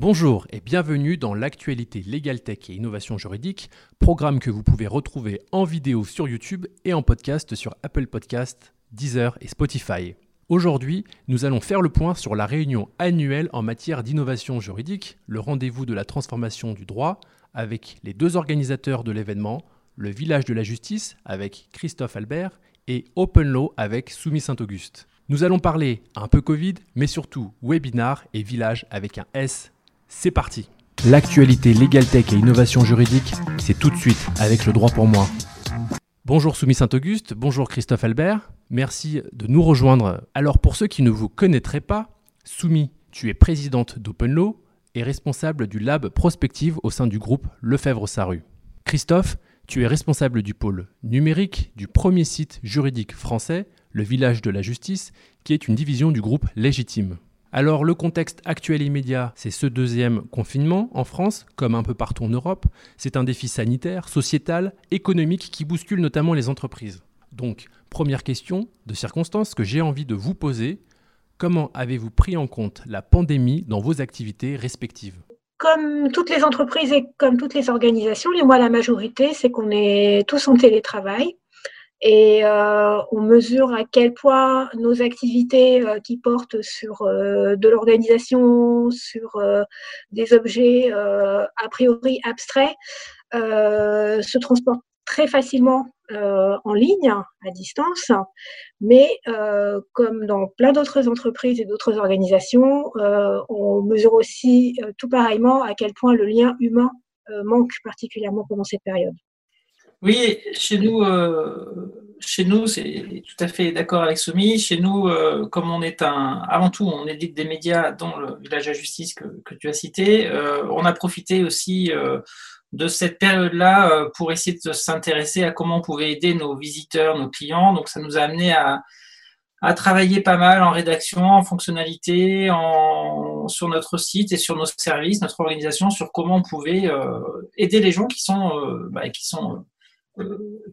Bonjour et bienvenue dans l'actualité Legal Tech et Innovation Juridique, programme que vous pouvez retrouver en vidéo sur YouTube et en podcast sur Apple Podcast, Deezer et Spotify. Aujourd'hui, nous allons faire le point sur la réunion annuelle en matière d'innovation juridique, le rendez-vous de la transformation du droit, avec les deux organisateurs de l'événement, le Village de la Justice avec Christophe Albert et Open Law avec Soumis Saint-Auguste. Nous allons parler un peu Covid, mais surtout webinar et village avec un S c'est parti L'actualité Legal Tech et innovation juridique, c'est tout de suite avec le droit pour moi. Bonjour Soumis Saint-Auguste, bonjour Christophe Albert, merci de nous rejoindre. Alors pour ceux qui ne vous connaîtraient pas, Soumis, tu es présidente d'OpenLaw et responsable du lab prospective au sein du groupe Lefebvre-Saru. Christophe, tu es responsable du pôle numérique du premier site juridique français, le Village de la Justice, qui est une division du groupe Légitime. Alors le contexte actuel immédiat, c'est ce deuxième confinement en France, comme un peu partout en Europe. C'est un défi sanitaire, sociétal, économique qui bouscule notamment les entreprises. Donc, première question de circonstance que j'ai envie de vous poser, comment avez-vous pris en compte la pandémie dans vos activités respectives? Comme toutes les entreprises et comme toutes les organisations, et moi la majorité, c'est qu'on est tous en télétravail. Et euh, on mesure à quel point nos activités euh, qui portent sur euh, de l'organisation, sur des objets a priori abstraits, se transportent très facilement en ligne, à distance, mais comme dans plein d'autres entreprises et d'autres organisations, on mesure aussi tout pareillement à quel point le lien humain manque particulièrement pendant cette période. Oui, chez nous, euh, chez nous, c'est tout à fait d'accord avec Soumi. Chez nous, euh, comme on est un, avant tout, on édite des médias, dont le village à justice que, tu as cité. Euh, on a profité aussi de cette période-là pour essayer de s'intéresser à comment on pouvait aider nos visiteurs, nos clients. Donc, ça nous a amené à, à travailler pas mal en rédaction, en fonctionnalité, en, sur notre site et sur nos services, notre organisation, sur comment on pouvait aider les gens qui sont, bah, qui sont euh,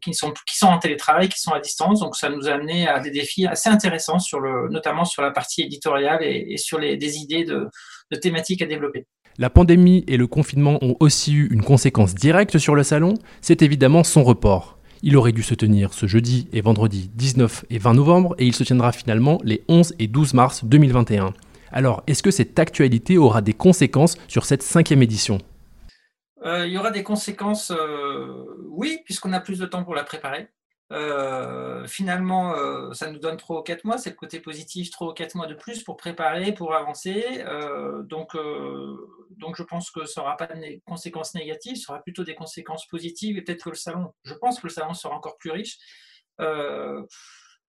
qui, sont, qui sont en télétravail, qui sont à distance. Donc, ça nous a amené à des défis assez intéressants, sur le, notamment sur la partie éditoriale et, sur les, des idées de, de thématiques à développer. La pandémie et le confinement ont aussi eu une conséquence directe sur le salon, c'est évidemment son report. Il aurait dû se tenir ce jeudi et vendredi 19 et 20 novembre et il se tiendra finalement les 11 et 12 mars 2021. Alors, est-ce que cette actualité aura des conséquences sur cette cinquième édition? euh, il y aura des conséquences, euh, oui, puisqu'on a plus de temps pour la préparer. Euh, finalement, ça nous donne 3 ou 4 mois, c'est le côté positif, 3 ou 4 mois de plus pour préparer, pour avancer. donc, donc, je pense que ça n'aura pas de conséquences négatives, ça aura plutôt des conséquences positives et peut-être que le salon, je pense que le salon sera encore plus riche.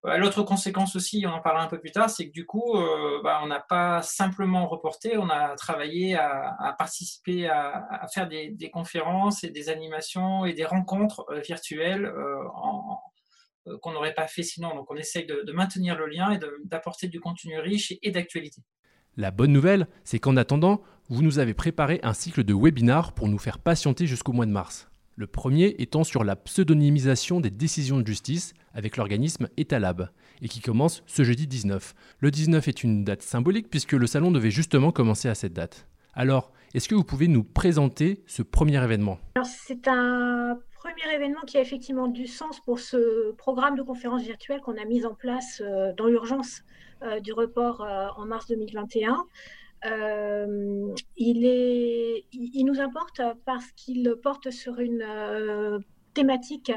Euh, l'autre conséquence aussi, on en parlera un peu plus tard, c'est que du coup, euh, bah, on n'a pas simplement reporté, on a travaillé à, participer à, faire des, conférences et des animations et des rencontres euh, virtuelles qu'on n'aurait pas fait sinon. Donc on essaye de, maintenir le lien et d'apporter du contenu riche et, d'actualité. La bonne nouvelle, c'est qu'en attendant, vous nous avez préparé un cycle de webinars pour nous faire patienter jusqu'au mois de mars. Le premier étant sur la pseudonymisation des décisions de justice avec l'organisme Etalab et qui commence ce jeudi 19. Le 19 est une date symbolique puisque le salon devait justement commencer à cette date. Alors, est-ce que vous pouvez nous présenter ce premier événement? C'est un premier événement qui a effectivement du sens pour ce programme de conférence virtuelle qu'on a mis en place euh, dans l'urgence euh, du report euh, en mars 2021. Euh, il, nous importe parce qu'il porte sur une euh, thématique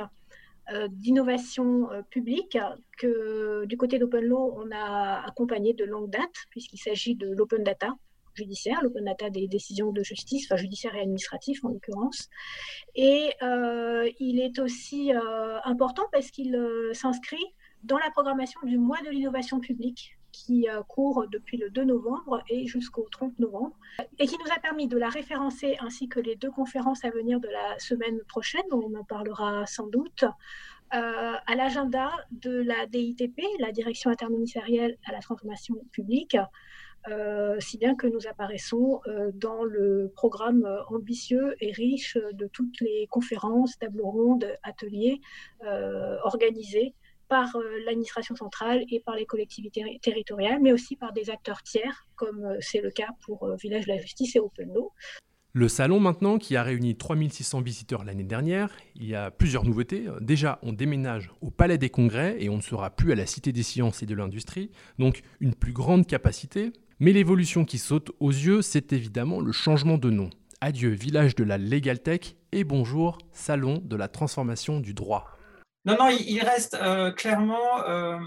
euh, d'innovation publique que du côté d'Open Law, on a accompagné de longue date, puisqu'il s'agit de l'open data judiciaire, l'open data des décisions de justice, enfin judiciaire et administratif en l'occurrence. Et il est aussi important parce qu'il s'inscrit dans la programmation du mois de l'innovation publique qui euh, court depuis le 2 novembre et jusqu'au 30 novembre, et qui nous a permis de la référencer ainsi que les deux conférences à venir de la semaine prochaine, dont on en parlera sans doute, euh, à l'agenda de la DITP, la Direction interministérielle à la transformation publique, euh, si bien que nous apparaissons dans le programme ambitieux et riche de toutes les conférences, tables rondes, ateliers organisés par l'administration centrale et par les collectivités territoriales, mais aussi par des acteurs tiers, comme c'est le cas pour Village de la Justice et Open Law. Le salon maintenant, qui a réuni 3600 visiteurs l'année dernière, il y a plusieurs nouveautés. Déjà, on déménage au Palais des Congrès et on ne sera plus à la Cité des Sciences et de l'Industrie, donc une plus grande capacité. Mais l'évolution qui saute aux yeux, c'est évidemment le changement de nom. Adieu village de la Legal Tech et bonjour salon de la transformation du droit. Non, non, il reste euh, clairement euh,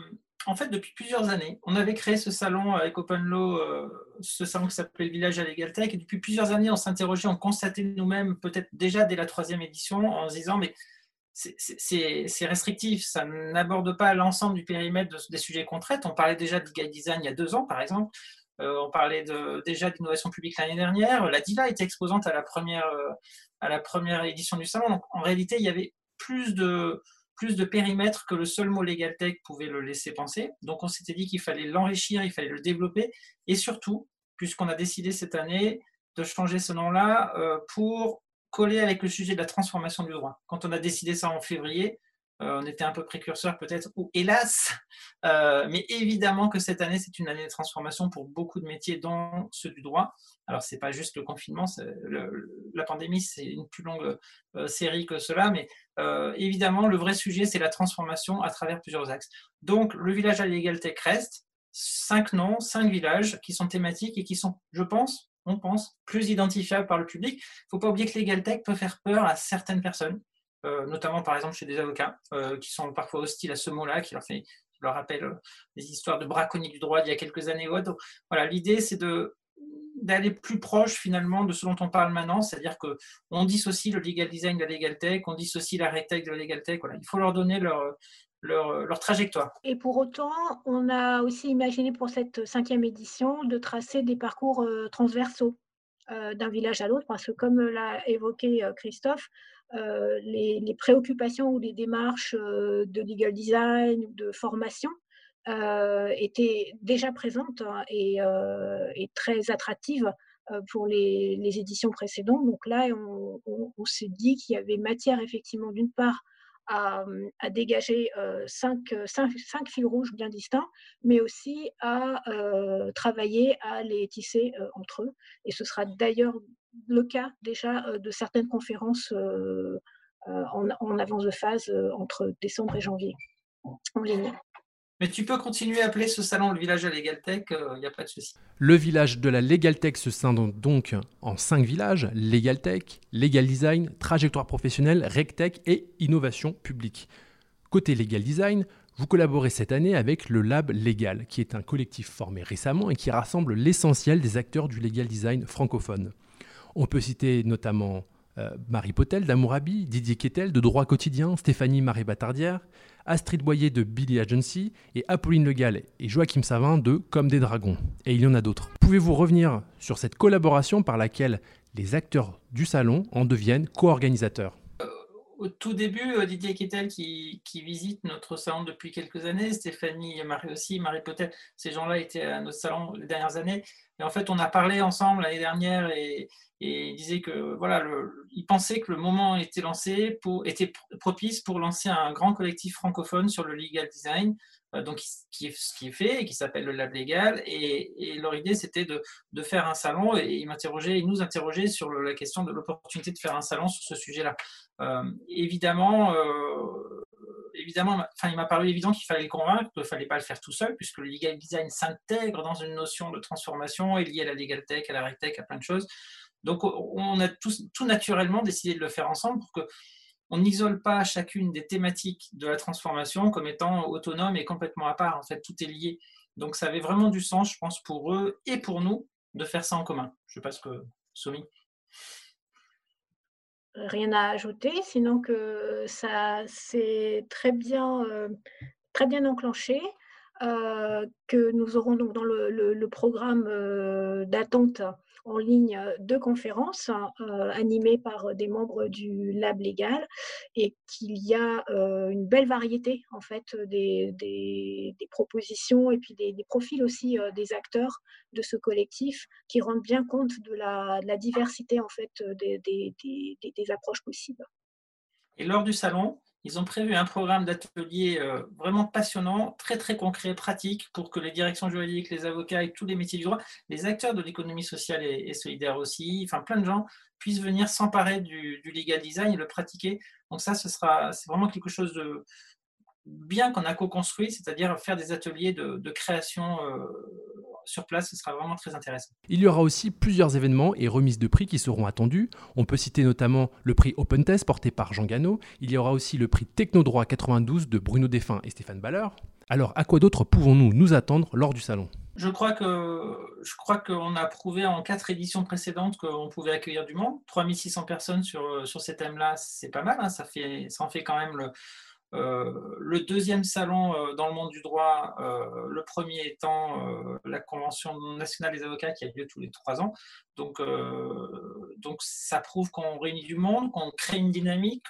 en fait, depuis plusieurs années, on avait créé ce salon avec Open Law, euh, ce salon qui s'appelait Village à l'Égalité, et depuis plusieurs années, on s'interrogeait, on constatait nous-mêmes, peut-être déjà dès la troisième édition, en se disant, mais c'est restrictif, ça n'aborde pas l'ensemble du périmètre des sujets qu'on traite. On parlait déjà de guide design il y a deux ans, par exemple. Euh, on parlait déjà d'innovation publique l'année dernière. La DILA était exposante à la première, euh, à la première édition du salon. Donc, en réalité, il y avait plus de, plus de périmètre que le seul mot Legal Tech pouvait le laisser penser. Donc on s'était dit qu'il fallait l'enrichir, il fallait le développer, et surtout, puisqu'on a décidé cette année de changer ce nom-là euh, pour coller avec le sujet de la transformation du droit. Quand on a décidé ça en février, on était un peu précurseur peut-être, ou hélas, euh, mais évidemment que cette année, c'est une année de transformation pour beaucoup de métiers, dont ceux du droit. Alors, ce n'est pas juste le confinement, la pandémie, c'est une plus longue euh, série que cela, mais évidemment, le vrai sujet, c'est la transformation à travers plusieurs axes. Donc, le village à l'égalité reste, cinq noms, cinq villages qui sont thématiques et qui sont, je pense, on pense, plus identifiables par le public. Il ne faut pas oublier que l'égalité peut faire peur à certaines personnes. Euh, notamment par exemple chez des avocats euh, qui sont parfois hostiles à ce mot-là, qui leur, fait, leur rappelle euh, des histoires de braconniers du droit d'il y a quelques années. Voilà, l'idée c'est d'aller plus proche finalement de ce dont on parle maintenant, c'est-à-dire que on dissocie le legal design de la legal tech, on dissocie la tech de la legal tech. Voilà, il faut leur donner leur, leur, trajectoire. Et pour autant, on a aussi imaginé pour cette cinquième édition de tracer des parcours transversaux d'un village à l'autre, parce que comme l'a évoqué Christophe, euh, les, préoccupations ou les démarches euh, de legal design ou de formation euh, étaient déjà présentes hein, et, très attractives pour les, éditions précédentes. Donc là, on, s'est dit qu'il y avait matière effectivement d'une part à, dégager cinq, fils rouges bien distincts, mais aussi à travailler à les tisser entre eux. Et ce sera d'ailleurs le cas déjà euh, de certaines conférences euh, euh, en, avance de phase entre décembre et janvier en ligne. Mais tu peux continuer à appeler ce salon le village de la Legaltech, il n'y a pas de souci. Le village de la Legaltech se scinde donc en cinq villages Legaltech, Legal Design, Trajectoire professionnelle, RegTech et Innovation publique. Côté Legal Design, vous collaborez cette année avec le Lab Légal, qui est un collectif formé récemment et qui rassemble l'essentiel des acteurs du legal design francophone. On peut citer notamment euh, Marie Potel d'Amourabi, Didier Quetel de Droit Quotidien, Stéphanie Marie Batardière, Astrid Boyer de Billy Agency et Apolline Legal et Joachim Savin de Comme des Dragons. Et il y en a d'autres. Pouvez-vous revenir sur cette collaboration par laquelle les acteurs du salon en deviennent co-organisateurs? Au tout début, euh, Didier Quetel qui, visite notre salon depuis quelques années, Stéphanie et Marie aussi, Marie Potel, ces gens-là étaient à notre salon les dernières années. Et en fait, on a parlé ensemble l'année dernière et, et il disait que voilà, le, il pensait que le moment était lancé était propice pour lancer un grand collectif francophone sur le legal design, donc qui ce qui est fait et qui s'appelle le Lab Légal. Et, leur idée, c'était de, faire un salon et il m'interrogeait, il nous interrogeait sur la question de l'opportunité de faire un salon sur ce sujet-là. Euh, évidemment, euh, évidemment, enfin, il m'a paru évident qu'il fallait le convaincre, qu'il ne fallait pas le faire tout seul, puisque le legal design s'intègre dans une notion de transformation, est lié à la legal tech, à la tech, à plein de choses. Donc, on a tout naturellement décidé de le faire ensemble pour que on n'isole pas chacune des thématiques de la transformation comme étant autonome et complètement à part. En fait, tout est lié. Donc, ça avait vraiment du sens, je pense, pour eux et pour nous de faire ça en commun. Je ne sais pas ce que Somi. Rien à ajouter, sinon que ça s'est très bien, euh, très bien enclenché. Euh, que nous aurons donc dans le, programme euh, d'attente en ligne deux conférences euh, animées par des membres du Lab Légal et qu'il y a une belle variété en fait des, propositions et puis des, profils aussi des acteurs de ce collectif qui rendent bien compte de la, diversité en fait des, approches possibles. Et lors du salon, Ils ont prévu un programme d'atelier euh, vraiment passionnant, très très concret, pratique, pour que les directions juridiques, les avocats et tous les métiers du droit, les acteurs de l'économie sociale et, solidaire aussi, enfin plein de gens puissent venir s'emparer du, legal design et le pratiquer. Donc ça, ce sera, c'est vraiment quelque chose de bien qu'on a co-construit, c'est-à-dire faire des ateliers de, création euh, sur place, ce sera vraiment très intéressant. Il y aura aussi plusieurs événements et remises de prix qui seront attendus. On peut citer notamment le prix Open Test porté par Jean Gano. Il y aura aussi le prix Technodroit 92 de Bruno Défunt et Stéphane Baller. Alors, à quoi d'autre pouvons-nous nous attendre lors du salon? Je crois que je crois qu'on a prouvé en quatre éditions précédentes qu'on pouvait accueillir du monde. 3600 personnes sur, sur ces thèmes-là, c'est pas mal. Hein. ça, fait, ça en fait quand même le, le deuxième salon euh, dans le monde du droit, euh, le premier étant la Convention nationale des avocats qui a lieu tous les trois ans. Donc, donc ça prouve qu'on réunit du monde, qu'on crée une dynamique,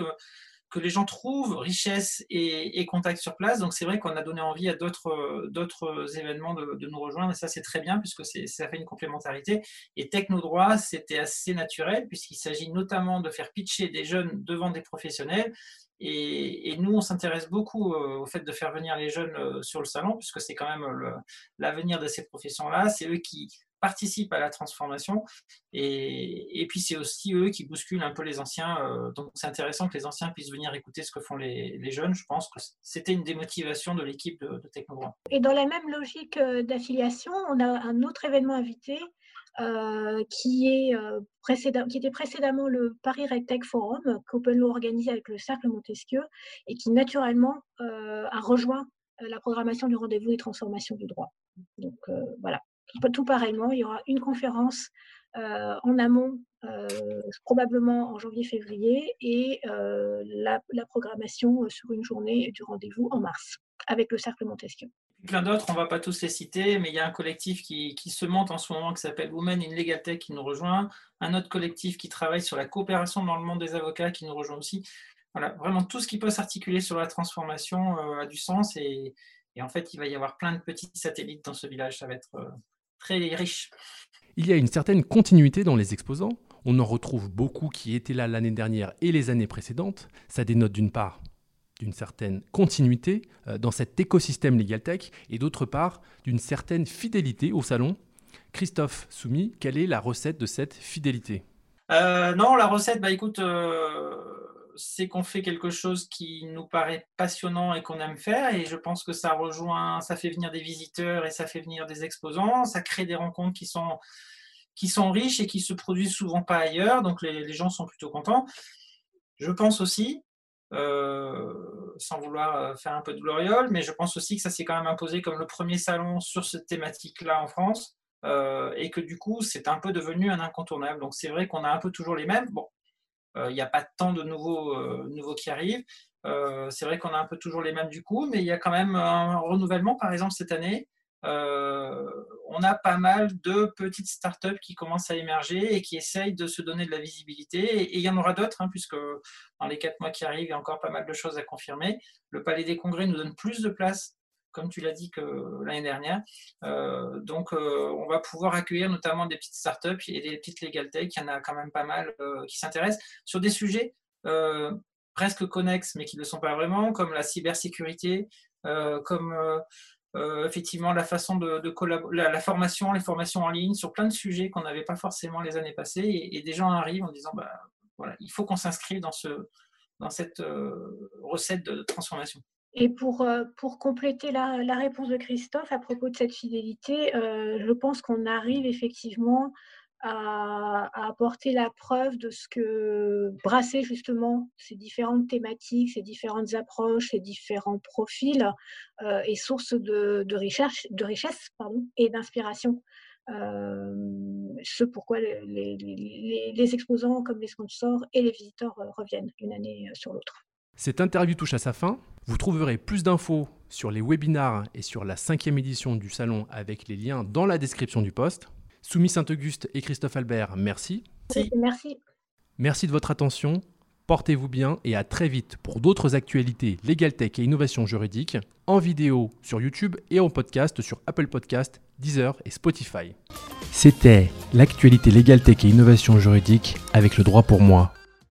que, les gens trouvent richesse et, et contact sur place. Donc c'est vrai qu'on a donné envie à d'autres événements de, de, nous rejoindre et ça c'est très bien puisque ça fait une complémentarité. Et Technodroit, c'était assez naturel puisqu'il s'agit notamment de faire pitcher des jeunes devant des professionnels et, nous, on s'intéresse beaucoup euh, au fait de faire venir les jeunes euh, sur le salon, puisque c'est quand même l'avenir de ces professions-là. C'est eux qui participent à la transformation. Et, puis, c'est aussi eux qui bousculent un peu les anciens. Euh, donc, c'est intéressant que les anciens puissent venir écouter ce que font les, jeunes. Je pense que c'était une des motivations de l'équipe de, de Et dans la même logique d'affiliation, on a un autre événement invité euh, euh, qui était précédemment le Paris RegTech Forum, qu'Open Law organisé avec le Cercle Montesquieu, et qui naturellement euh, a rejoint la programmation du rendez-vous des transformations du droit. Donc voilà, tout pareillement, il y aura une conférence en amont, probablement en janvier-février, et la, programmation sur une journée du rendez-vous en mars, avec le Cercle Montesquieu plein d'autres, on ne va pas tous les citer, mais il y a un collectif qui, se monte en ce moment qui s'appelle Women in Legal Tech qui nous rejoint, un autre collectif qui travaille sur la coopération dans le monde des avocats qui nous rejoint aussi. Voilà, vraiment tout ce qui peut s'articuler sur la transformation euh, a du sens et, en fait, il va y avoir plein de petits satellites dans ce village, ça va être euh, très riche. Il y a une certaine continuité dans les exposants. On en retrouve beaucoup qui étaient là l'année dernière et les années précédentes. Ça dénote d'une part d'une certaine continuité euh, dans cet écosystème LegalTech et d'autre part d'une certaine fidélité au salon. Christophe Soumis, quelle est la recette de cette fidélité? Euh, Non, la recette, bah écoute, euh, c'est qu'on fait quelque chose qui nous paraît passionnant et qu'on aime faire et je pense que ça rejoint, ça fait venir des visiteurs et ça fait venir des exposants, ça crée des rencontres qui sont, riches et qui se produisent souvent pas ailleurs, donc les, gens sont plutôt contents. Je pense aussi sans vouloir euh, faire un peu de gloriole, mais je pense aussi que ça s'est quand même imposé comme le premier salon sur cette thématique-là en France, euh, et que du coup, c'est un peu devenu un incontournable. Donc c'est vrai qu'on a un peu toujours les mêmes. Bon, il n'y a pas tant de nouveaux, nouveaux qui arrivent. c'est vrai qu'on a un peu toujours les mêmes du coup, mais il y a quand même un renouvellement, par exemple, cette année. Euh, on a pas mal de petites startups qui commencent à émerger et qui essayent de se donner de la visibilité. Et, il y en aura d'autres, hein, puisque dans les quatre mois qui arrivent, il y a encore pas mal de choses à confirmer. Le Palais des Congrès nous donne plus de place comme tu l'as dit que l'année dernière. Euh, donc, euh, on va pouvoir accueillir notamment des petites startups et des petites legal tech. Il y en a quand même pas mal qui s'intéressent sur des sujets presque connexes, mais qui ne le sont pas vraiment, comme la cybersécurité, comme euh, effectivement la façon de, de la, formation, les formations en ligne sur plein de sujets qu'on n'avait pas forcément les années passées et, des gens arrivent en disant bah, voilà, il faut qu'on s'inscrive dans, ce, dans cette euh, recette de transformation. Et pour, euh, pour compléter la, réponse de Christophe à propos de cette fidélité, je pense qu'on arrive effectivement à, apporter la preuve de ce que brasser justement ces différentes thématiques, ces différentes approches, ces différents profils euh, est source de, richesse et d'inspiration. Euh, ce pourquoi les, les, exposants comme les sponsors et les visiteurs euh, reviennent une année sur l'autre. Cette interview touche à sa fin. Vous trouverez plus d'infos sur les webinars et sur la cinquième édition du salon avec les liens dans la description du poste. Soumis Saint-Auguste et Christophe Albert, merci. Merci. Merci de votre attention. Portez-vous bien et à très vite pour d'autres actualités Legal Tech et innovation juridique en vidéo sur YouTube et en podcast sur Apple Podcast, Deezer et Spotify. C'était l'actualité Legal Tech et innovation juridique avec le droit pour moi.